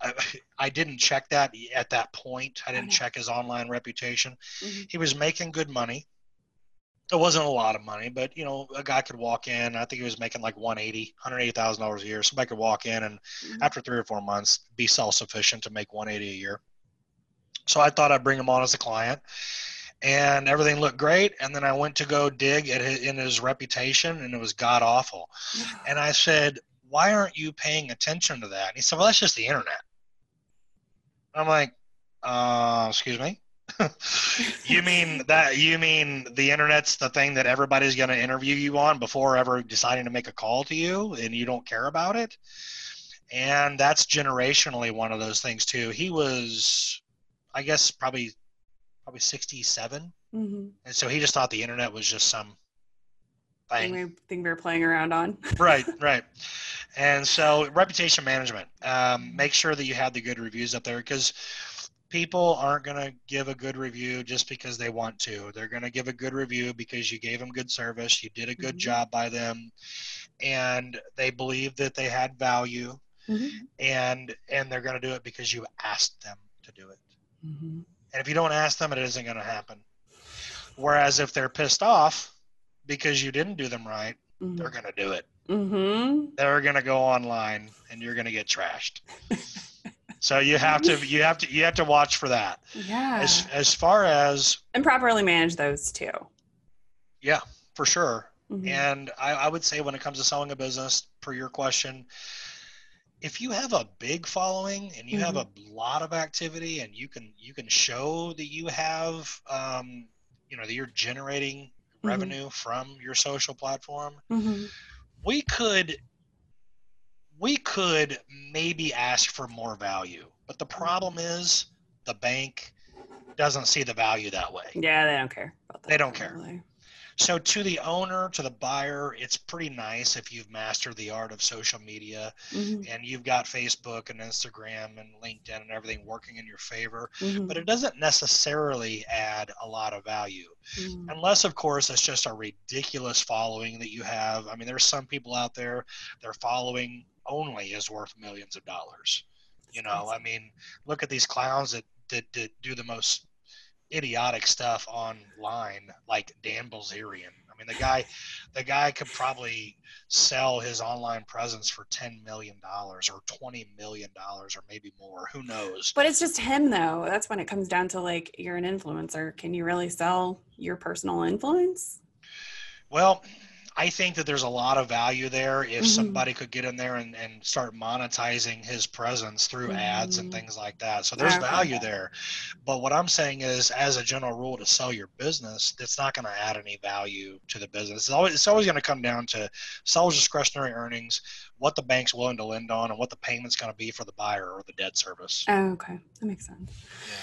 I, I, didn't check that at that point. I didn't check his online reputation. Mm-hmm. He was making good money. It wasn't a lot of money, but you know, a guy could walk in. I think he was making like 180, 180 thousand dollars a year. Somebody could walk in and mm-hmm. after three or four months be self-sufficient to make 180 a year. So I thought I'd bring him on as a client, and everything looked great. And then I went to go dig at his, in his reputation, and it was god awful. And I said, "Why aren't you paying attention to that?" And he said, "Well, that's just the internet." I'm like, uh, excuse me. You mean that you mean the internet's the thing that everybody's going to interview you on before ever deciding to make a call to you and you don't care about it? And that's generationally one of those things too. He was i guess probably probably 67 mm-hmm. and so he just thought the internet was just some thing. we, thing we were playing around on. Right right. And so reputation management um, make sure that you have the good reviews up there because people aren't going to give a good review just because they want to they're going to give a good review because you gave them good service you did a good mm-hmm. job by them and they believe that they had value mm-hmm. and and they're going to do it because you asked them to do it mm-hmm. and if you don't ask them it isn't going to happen whereas if they're pissed off because you didn't do them right mm-hmm. they're going to do it mm-hmm. they're going to go online and you're going to get trashed so you have to you have to you have to watch for that yeah as as far as and properly manage those too yeah for sure mm-hmm. and I, I would say when it comes to selling a business per your question if you have a big following and you mm-hmm. have a lot of activity and you can you can show that you have um, you know that you're generating mm-hmm. revenue from your social platform mm-hmm. we could we could maybe ask for more value, but the problem is the bank doesn't see the value that way. Yeah, they don't care. they don't care. So to the owner, to the buyer, it's pretty nice if you've mastered the art of social media mm-hmm. and you've got Facebook and Instagram and LinkedIn and everything working in your favor. Mm-hmm. But it doesn't necessarily add a lot of value. Mm-hmm. Unless of course it's just a ridiculous following that you have. I mean, there's some people out there, they're following only is worth millions of dollars. You know, I mean, look at these clowns that, that, that do the most idiotic stuff online, like Dan Bilzerian. I mean, the guy, the guy could probably sell his online presence for ten million dollars or twenty million dollars or maybe more. Who knows? But it's just him, though. That's when it comes down to like you're an influencer. Can you really sell your personal influence? Well, I think that there's a lot of value there if mm-hmm. somebody could get in there and, and start monetizing his presence through mm-hmm. ads and mm-hmm. things like that. So there's value there. But what I'm saying is, as a general rule, to sell your business, it's not going to add any value to the business. It's always, it's always going to come down to seller's discretionary earnings, what the bank's willing to lend on, and what the payment's going to be for the buyer or the debt service. Oh, okay. That makes sense. Yeah.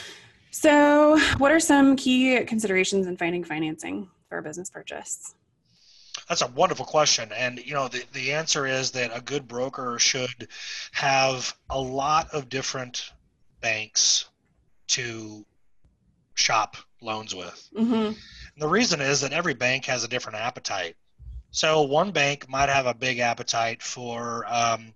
So, what are some key considerations in finding financing for a business purchase? That's a wonderful question. And, you know, the, the answer is that a good broker should have a lot of different banks to shop loans with. Mm-hmm. the reason is that every bank has a different appetite. So one bank might have a big appetite for um,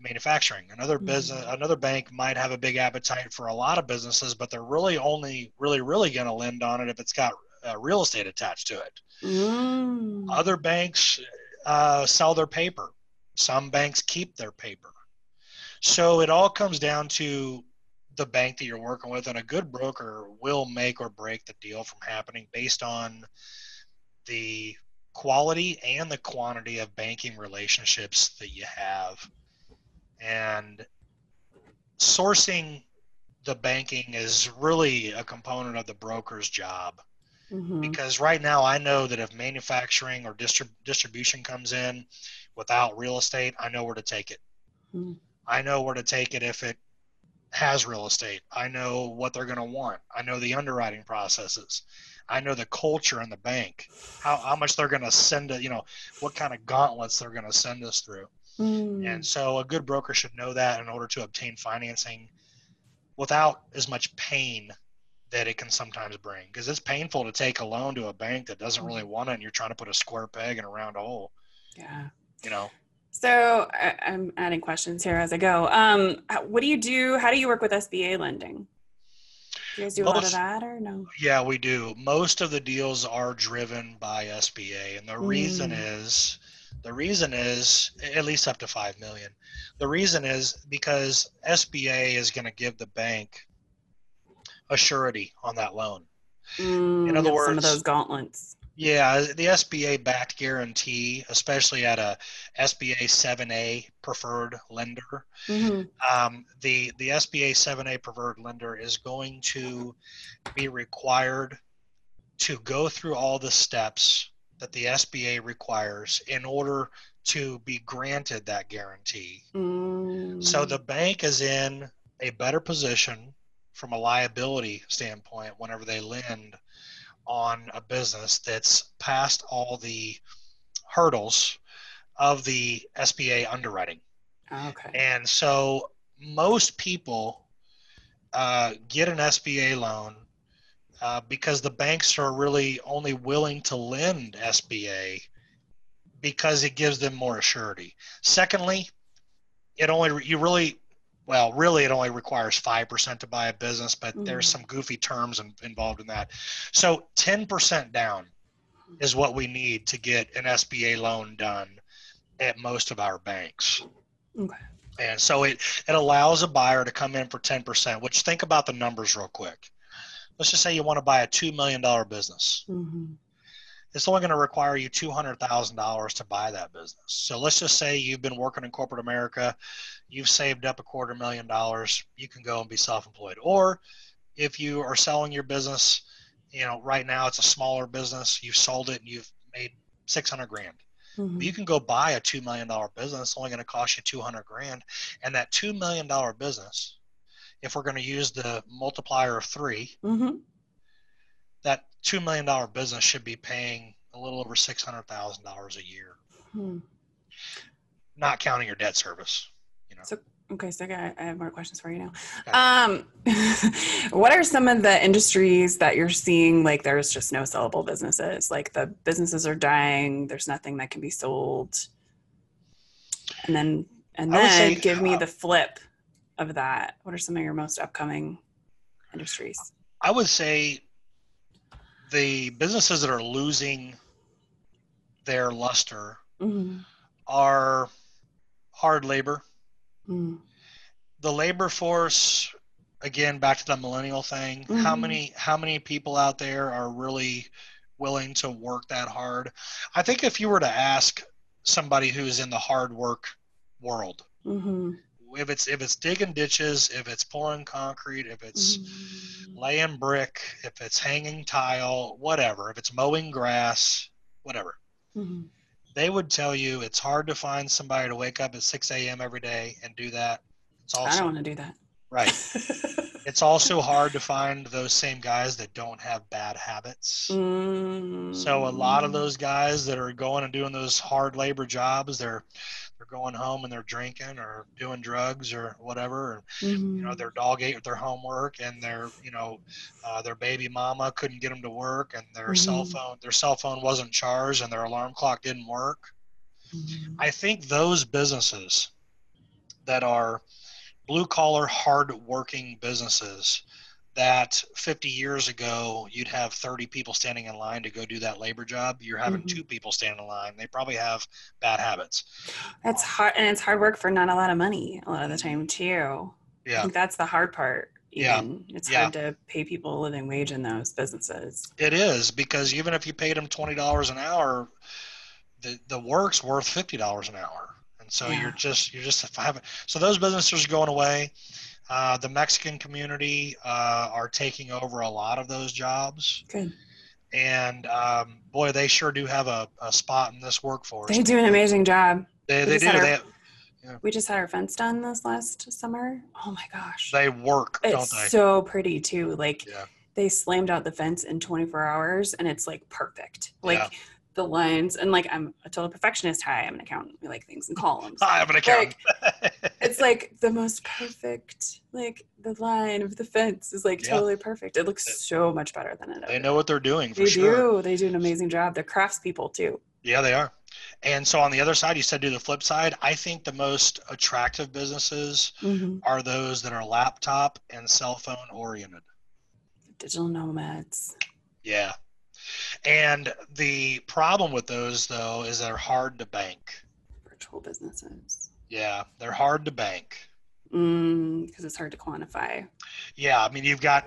manufacturing. Another mm-hmm. business, another bank might have a big appetite for a lot of businesses, but they're really only really really going to lend on it if it's got uh, real estate attached to it. Mm. Other banks uh, sell their paper. Some banks keep their paper. So it all comes down to the bank that you're working with, and a good broker will make or break the deal from happening based on the quality and the quantity of banking relationships that you have. And sourcing the banking is really a component of the broker's job. Mm-hmm. Because right now, I know that if manufacturing or distrib- distribution comes in without real estate, I know where to take it. Mm-hmm. I know where to take it if it has real estate. I know what they're going to want. I know the underwriting processes. I know the culture in the bank, how, how much they're going to send it, you know, what kind of gauntlets they're going to send us through. Mm. And so a good broker should know that in order to obtain financing without as much pain that it can sometimes bring. Because it's painful to take a loan to a bank that doesn't really mm. want it and you're trying to put a square peg in a round hole. Yeah. You know? So I, am adding questions here as I go. Um, what do you do? How do you work with SBA lending? Do you guys do Most, a lot of that or no? Yeah, we do. Most of the deals are driven by SBA, and the mm. reason is the reason is at least up to five million. The reason is because SBA is going to give the bank a surety on that loan. Mm, In other words, some of those gauntlets. Yeah, the SBA backed guarantee, especially at a SBA 7A preferred lender, mm-hmm. um, the the SBA 7A preferred lender is going to be required to go through all the steps that the SBA requires in order to be granted that guarantee. Mm. So the bank is in a better position from a liability standpoint whenever they lend on a business that's passed all the hurdles of the SBA underwriting. Okay. And so most people uh, get an SBA loan uh, because the banks are really only willing to lend SBA because it gives them more surety. Secondly, it only you really well, really, it only requires 5% to buy a business, but mm-hmm. there's some goofy terms in, involved in that. So 10% down is what we need to get an SBA loan done at most of our banks. Okay. And so it, it allows a buyer to come in for 10%, which think about the numbers real quick. Let's just say you want to buy a $2 million business. Mm-hmm it's only going to require you $200,000 to buy that business. So let's just say you've been working in corporate America, you've saved up a quarter million dollars, you can go and be self-employed. Or if you are selling your business, you know, right now it's a smaller business, you've sold it and you've made 600 grand. Mm-hmm. You can go buy a $2 million business, it's only going to cost you 200 grand. And that $2 million business, if we're going to use the multiplier of 3 mm-hmm that two million dollar business should be paying a little over six hundred thousand dollars a year, hmm. not counting your debt service. You know. So okay, so I, I have more questions for you now. Um, what are some of the industries that you're seeing like there's just no sellable businesses? Like the businesses are dying. There's nothing that can be sold. And then and then say, give me uh, the flip of that. What are some of your most upcoming industries? I would say the businesses that are losing their luster mm-hmm. are hard labor. Mm. The labor force, again, back to the millennial thing. Mm-hmm. How many how many people out there are really willing to work that hard? I think if you were to ask somebody who's in the hard work world, mm-hmm if it's if it's digging ditches, if it's pouring concrete, if it's mm-hmm. laying brick, if it's hanging tile, whatever, if it's mowing grass, whatever. They would tell you it's hard to find somebody to wake up at 6 a.m. every day and do that. It's also, I don't want to do that. Right. it's also hard to find those same guys that don't have bad habits. Mm-hmm. So a lot of those guys that are going and doing those hard labor jobs, they're they're going home and they're drinking or doing drugs or whatever. And, mm-hmm. You know, mm-hmm. their dog ate their homework and their, you know, uh, their baby mama couldn't get them to work and their mm-hmm. cell phone, their cell phone wasn't charged and their alarm clock didn't work. Mm-hmm. I think those businesses that are blue collar, hard working businesses that 50 years ago you'd have 30 people standing in line to go do that labor job you're having mm-hmm. two people standing in line they probably have bad habits that's hard and it's hard work for not a lot of money a lot of the time too yeah I think that's the hard part even. Yeah. It's yeah. hard to pay people a living wage in those businesses. It is because even if you paid them twenty dollars an hour, the the work's worth fifty dollars an hour, and so yeah. you're just you're just having so those businesses are going away. Uh, the Mexican community uh, are taking over a lot of those jobs. Good. And um, boy, they sure do have a, a spot in this workforce. They do an amazing job. They, they do. Our, they have, yeah. We just had our fence done this last summer. Oh my gosh. They work, it's so pretty too. Like yeah. they slammed out the fence in 24 hours and it's like perfect. Like yeah. The lines and like I'm a total perfectionist. Hi, I'm an accountant. We like things in columns. Hi, I'm an accountant. Like, it's like the most perfect. Like the line of the fence is like totally perfect. It looks so much better than it. They know what they're doing. they sure. do. They do an amazing job. They're craftspeople too. Yeah, they are. And so on the other side, you said do the flip side. I think the most attractive businesses mm-hmm. are those that are laptop and cell phone oriented. Digital nomads. Yeah. And the problem with those though is they're hard to bank. Virtual businesses. Yeah, they're hard to bank. Because mm, it's hard to quantify. Yeah, I mean you've got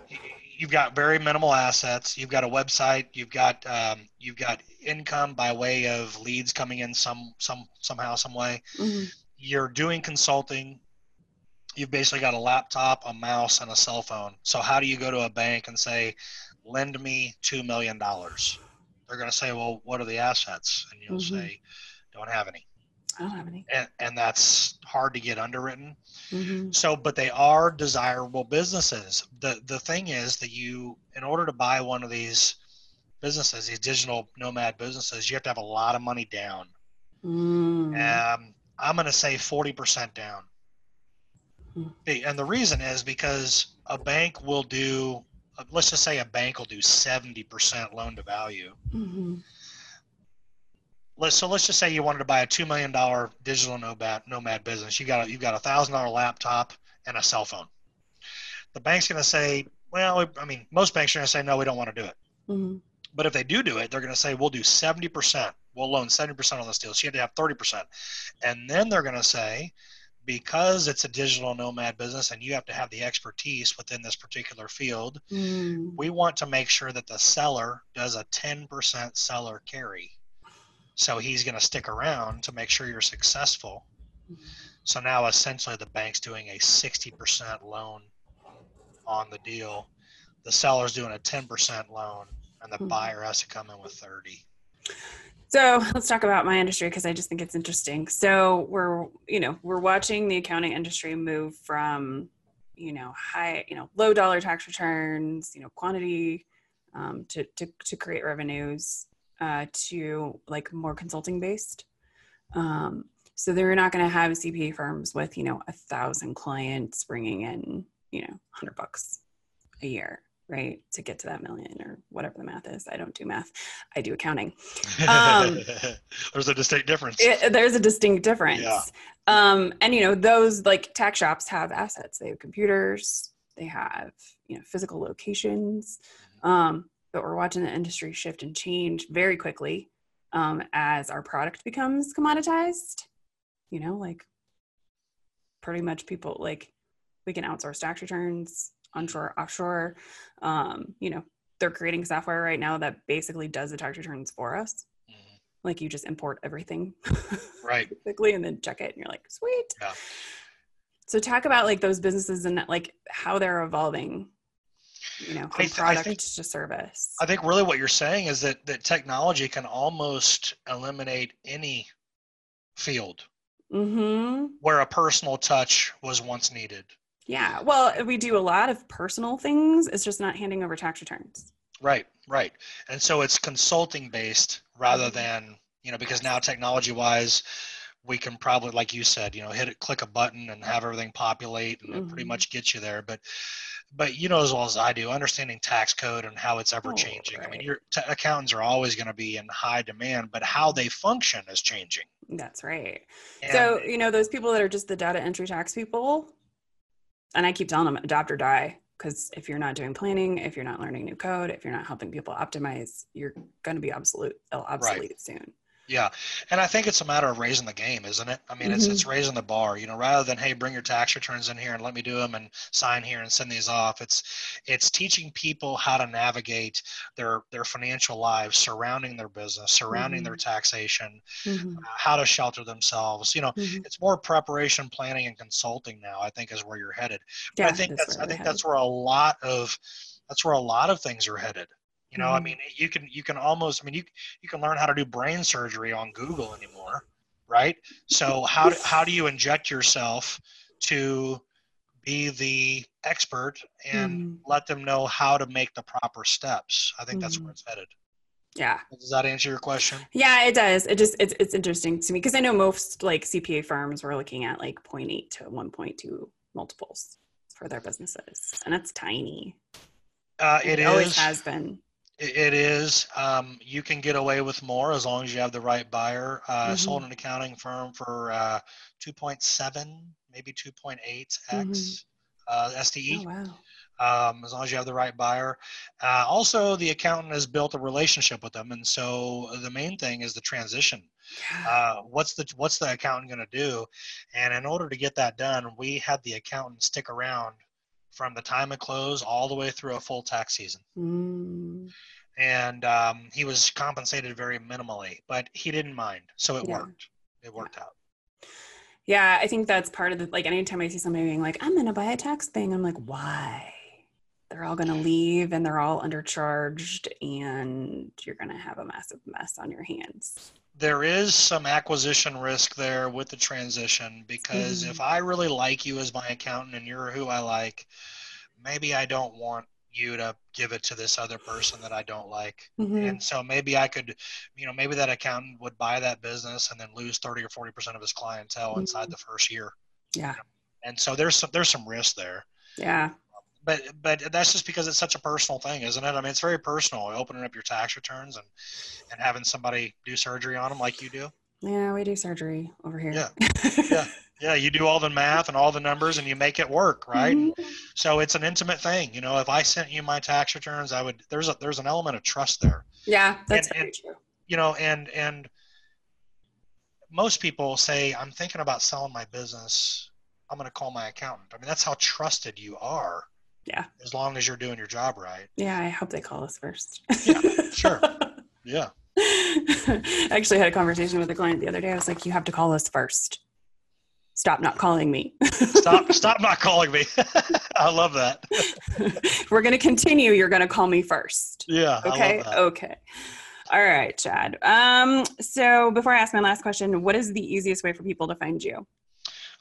you've got very minimal assets. You've got a website. You've got um, you've got income by way of leads coming in some some somehow some way. Mm-hmm. You're doing consulting. You've basically got a laptop, a mouse, and a cell phone. So how do you go to a bank and say, "Lend me two million dollars"? They're going to say, "Well, what are the assets?" And you'll mm-hmm. say, "Don't have any." I don't have any. And, and that's hard to get underwritten. Mm-hmm. So, but they are desirable businesses. The the thing is that you, in order to buy one of these businesses, these digital nomad businesses, you have to have a lot of money down. Mm. Um, I'm going to say 40% down. Mm. And the reason is because a bank will do, let's just say a bank will do 70% loan to value. Mm-hmm let's so let's just say you wanted to buy a two million dollar digital nomad nomad business. You got a, you've got a thousand dollar laptop and a cell phone. The bank's going to say, well, I mean, most banks are going to say no, we don't want to do it. Mm-hmm. But if they do do it, they're going to say we'll do seventy percent. We'll loan seventy percent on this deal. So you have to have thirty percent, and then they're going to say. Because it's a digital nomad business and you have to have the expertise within this particular field, mm. we want to make sure that the seller does a 10% seller carry so he's going to stick around to make sure you're successful. So now essentially the bank's doing a 60% loan on the deal. The seller's doing a 10% loan and the mm-hmm. buyer has to come in with 30. So let's talk about my industry because I just think it's interesting. So we're, you know, we're watching the accounting industry move from, you know, high, you know, low dollar tax returns, you know, quantity um, to, to, to create revenues uh, to like more consulting based. Um, so they're not going to have CPA firms with you know a thousand clients bringing in you know hundred bucks a year, right, to get to that million or whatever the math is. I don't do math; I do accounting. Um, there's a distinct difference. It, there's a distinct difference. Yeah. Um, and you know those like tax shops have assets. They have computers. They have you know physical locations. Mm-hmm. Um, but we're watching the industry shift and change very quickly um, as our product becomes commoditized. You know, like pretty much people like we can outsource tax returns onshore, offshore. Um, you know, they're creating software right now that basically does the tax returns for us. Mm-hmm. Like you just import everything, right? quickly and then check it, and you're like, sweet. Yeah. So talk about like those businesses and like how they're evolving you know from I product I think, to service i think really what you're saying is that that technology can almost eliminate any field mm-hmm. where a personal touch was once needed yeah well we do a lot of personal things it's just not handing over tax returns right right and so it's consulting based rather mm-hmm. than you know because now technology wise we can probably like you said you know hit it click a button and have everything populate and mm-hmm. pretty much get you there but but you know as well as I do, understanding tax code and how it's ever oh, changing. Right. I mean, your t- accountants are always going to be in high demand, but how they function is changing. That's right. And so you know those people that are just the data entry tax people, and I keep telling them adopt or die because if you're not doing planning, if you're not learning new code, if you're not helping people optimize, you're going to be obsolete obsolete right. soon. Yeah, and I think it's a matter of raising the game, isn't it? I mean, mm-hmm. it's it's raising the bar. You know, rather than hey, bring your tax returns in here and let me do them and sign here and send these off. It's it's teaching people how to navigate their their financial lives surrounding their business, surrounding mm-hmm. their taxation, mm-hmm. uh, how to shelter themselves. You know, mm-hmm. it's more preparation, planning, and consulting now. I think is where you're headed. Yeah, I think that's, that's I think headed. that's where a lot of that's where a lot of things are headed. You know, mm-hmm. I mean, you can you can almost I mean you you can learn how to do brain surgery on Google anymore, right? So how do, how do you inject yourself to be the expert and mm-hmm. let them know how to make the proper steps? I think mm-hmm. that's where mm-hmm. it's headed. Yeah. Does that answer your question? Yeah, it does. It just it's it's interesting to me because I know most like CPA firms were looking at like 0.8 to 1.2 multiples for their businesses, and that's tiny. Uh, it, it always has been. It is. Um, you can get away with more as long as you have the right buyer. Uh, mm-hmm. Sold an accounting firm for uh, 2.7, maybe 2.8x mm-hmm. uh, SDE. Oh, wow. Um, as long as you have the right buyer. Uh, also, the accountant has built a relationship with them, and so the main thing is the transition. Uh, what's the what's the accountant going to do? And in order to get that done, we had the accountant stick around from the time of close all the way through a full tax season. Mm. And um, he was compensated very minimally, but he didn't mind. So it yeah. worked. It worked out. Yeah, I think that's part of the like anytime I see somebody being like, I'm gonna buy a tax thing, I'm like, why? They're all gonna leave and they're all undercharged and you're gonna have a massive mess on your hands there is some acquisition risk there with the transition because mm-hmm. if I really like you as my accountant and you're who I like, maybe I don't want you to give it to this other person that I don't like. Mm-hmm. And so maybe I could, you know, maybe that accountant would buy that business and then lose 30 or 40% of his clientele mm-hmm. inside the first year. Yeah. And so there's some, there's some risk there. Yeah but but that's just because it's such a personal thing, isn't it? I mean, it's very personal. Opening up your tax returns and and having somebody do surgery on them like you do. Yeah, we do surgery over here. Yeah, yeah, yeah. You do all the math and all the numbers, and you make it work, right? Mm-hmm. So it's an intimate thing. You know, if I sent you my tax returns, I would. There's a there's an element of trust there. Yeah, that's and, very and, true. You know, and and most people say, I'm thinking about selling my business. I'm going to call my accountant. I mean, that's how trusted you are yeah. As long as you're doing your job right. Yeah, I hope they call us first. yeah, sure. Yeah. I actually had a conversation with a client the other day. I was like, you have to call us first. Stop not calling me. stop stop not calling me. I love that. We're gonna continue. You're gonna call me first. Yeah. Okay. Okay. All right, Chad. Um, so before I ask my last question, what is the easiest way for people to find you?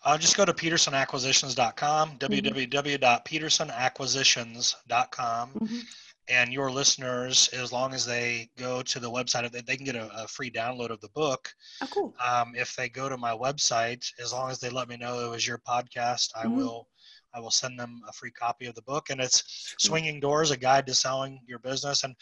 Uh, just go to petersonacquisitions.com, mm-hmm. www.petersonacquisitions.com. Mm-hmm. And your listeners, as long as they go to the website, they, they can get a, a free download of the book. Oh, cool. Um, if they go to my website, as long as they let me know it was your podcast, I mm-hmm. will I will send them a free copy of the book. And it's Swinging Doors, a guide to selling your business. And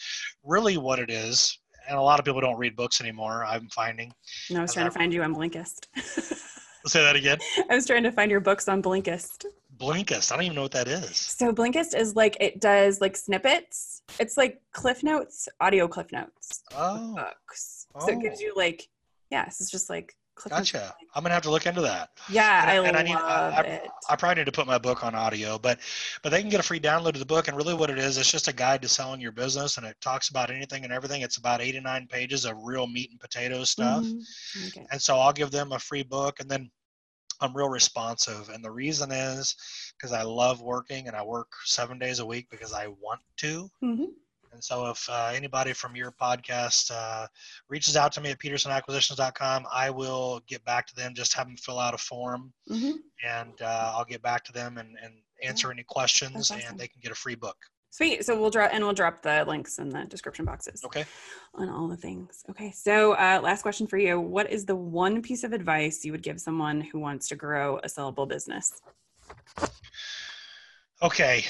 really, what it is, and a lot of people don't read books anymore, I'm finding. No, I was trying to find you on Blinkist. Say that again. I was trying to find your books on Blinkist. Blinkist. I don't even know what that is. So Blinkist is like it does like snippets. It's like Cliff Notes, audio Cliff Notes. Oh. Books. So it gives oh. you like, yes, it's just like Gotcha. I'm gonna have to look into that. Yeah, and, I and love I, need, I, it. I, I, probably need to put my book on audio, but but they can get a free download of the book. And really, what it is, it's just a guide to selling your business, and it talks about anything and everything. It's about 89 pages of real meat and potatoes stuff. Mm-hmm. Okay. And so I'll give them a free book, and then I'm real responsive. And the reason is because I love working and I work seven days a week because I want to. Mm-hmm. And so if uh, anybody from your podcast uh, reaches out to me at petersonacquisitions.com, I will get back to them, just have them fill out a form mm-hmm. and uh, I'll get back to them and, and answer any questions awesome. and they can get a free book. Sweet. So we'll drop and we'll drop the links in the description boxes. Okay. On all the things. Okay. So uh, last question for you: What is the one piece of advice you would give someone who wants to grow a sellable business? Okay.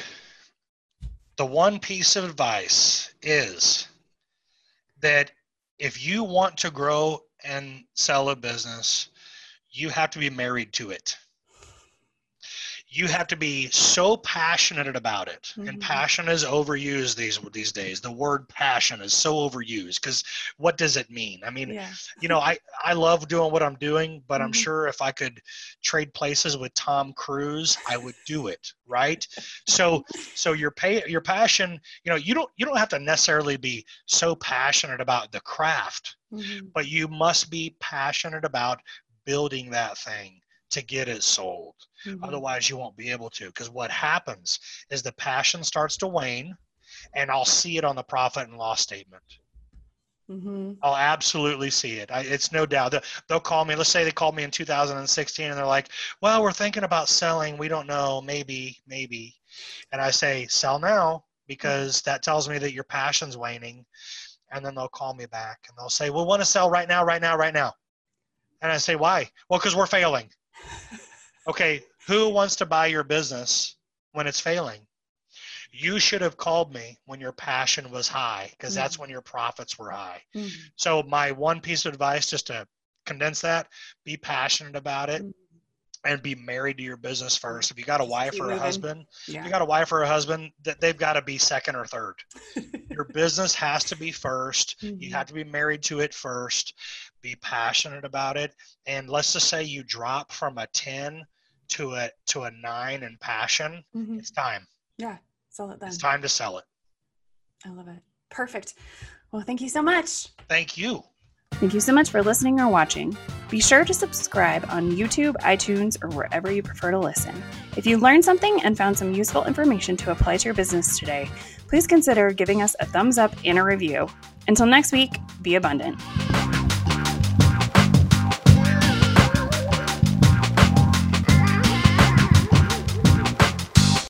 The one piece of advice is that if you want to grow and sell a business, you have to be married to it you have to be so passionate about it mm-hmm. and passion is overused these these days the word passion is so overused because what does it mean i mean yeah. you know i i love doing what i'm doing but mm-hmm. i'm sure if i could trade places with tom cruise i would do it right so so your pay your passion you know you don't you don't have to necessarily be so passionate about the craft mm-hmm. but you must be passionate about building that thing to get it sold. Mm-hmm. Otherwise, you won't be able to. Because what happens is the passion starts to wane, and I'll see it on the profit and loss statement. Mm-hmm. I'll absolutely see it. I, it's no doubt. They'll, they'll call me. Let's say they called me in 2016 and they're like, well, we're thinking about selling. We don't know. Maybe, maybe. And I say, sell now because that tells me that your passion's waning. And then they'll call me back and they'll say, we want to sell right now, right now, right now. And I say, why? Well, because we're failing. Okay, who wants to buy your business when it's failing? You should have called me when your passion was high because mm-hmm. that's when your profits were high. Mm-hmm. So, my one piece of advice, just to condense that, be passionate about it. Mm-hmm. And be married to your business first. If you got a wife or a husband, yeah. you got a wife or a husband, that they've got to be second or third. your business has to be 1st You mm-hmm. have to be married to it first be passionate about it and let's just say you drop from a 10 to a to a 9 in passion mm-hmm. it's time yeah sell it then it's time to sell it i love it perfect well thank you so much thank you Thank you so much for listening or watching. Be sure to subscribe on YouTube, iTunes, or wherever you prefer to listen. If you learned something and found some useful information to apply to your business today, please consider giving us a thumbs up and a review. Until next week, be abundant.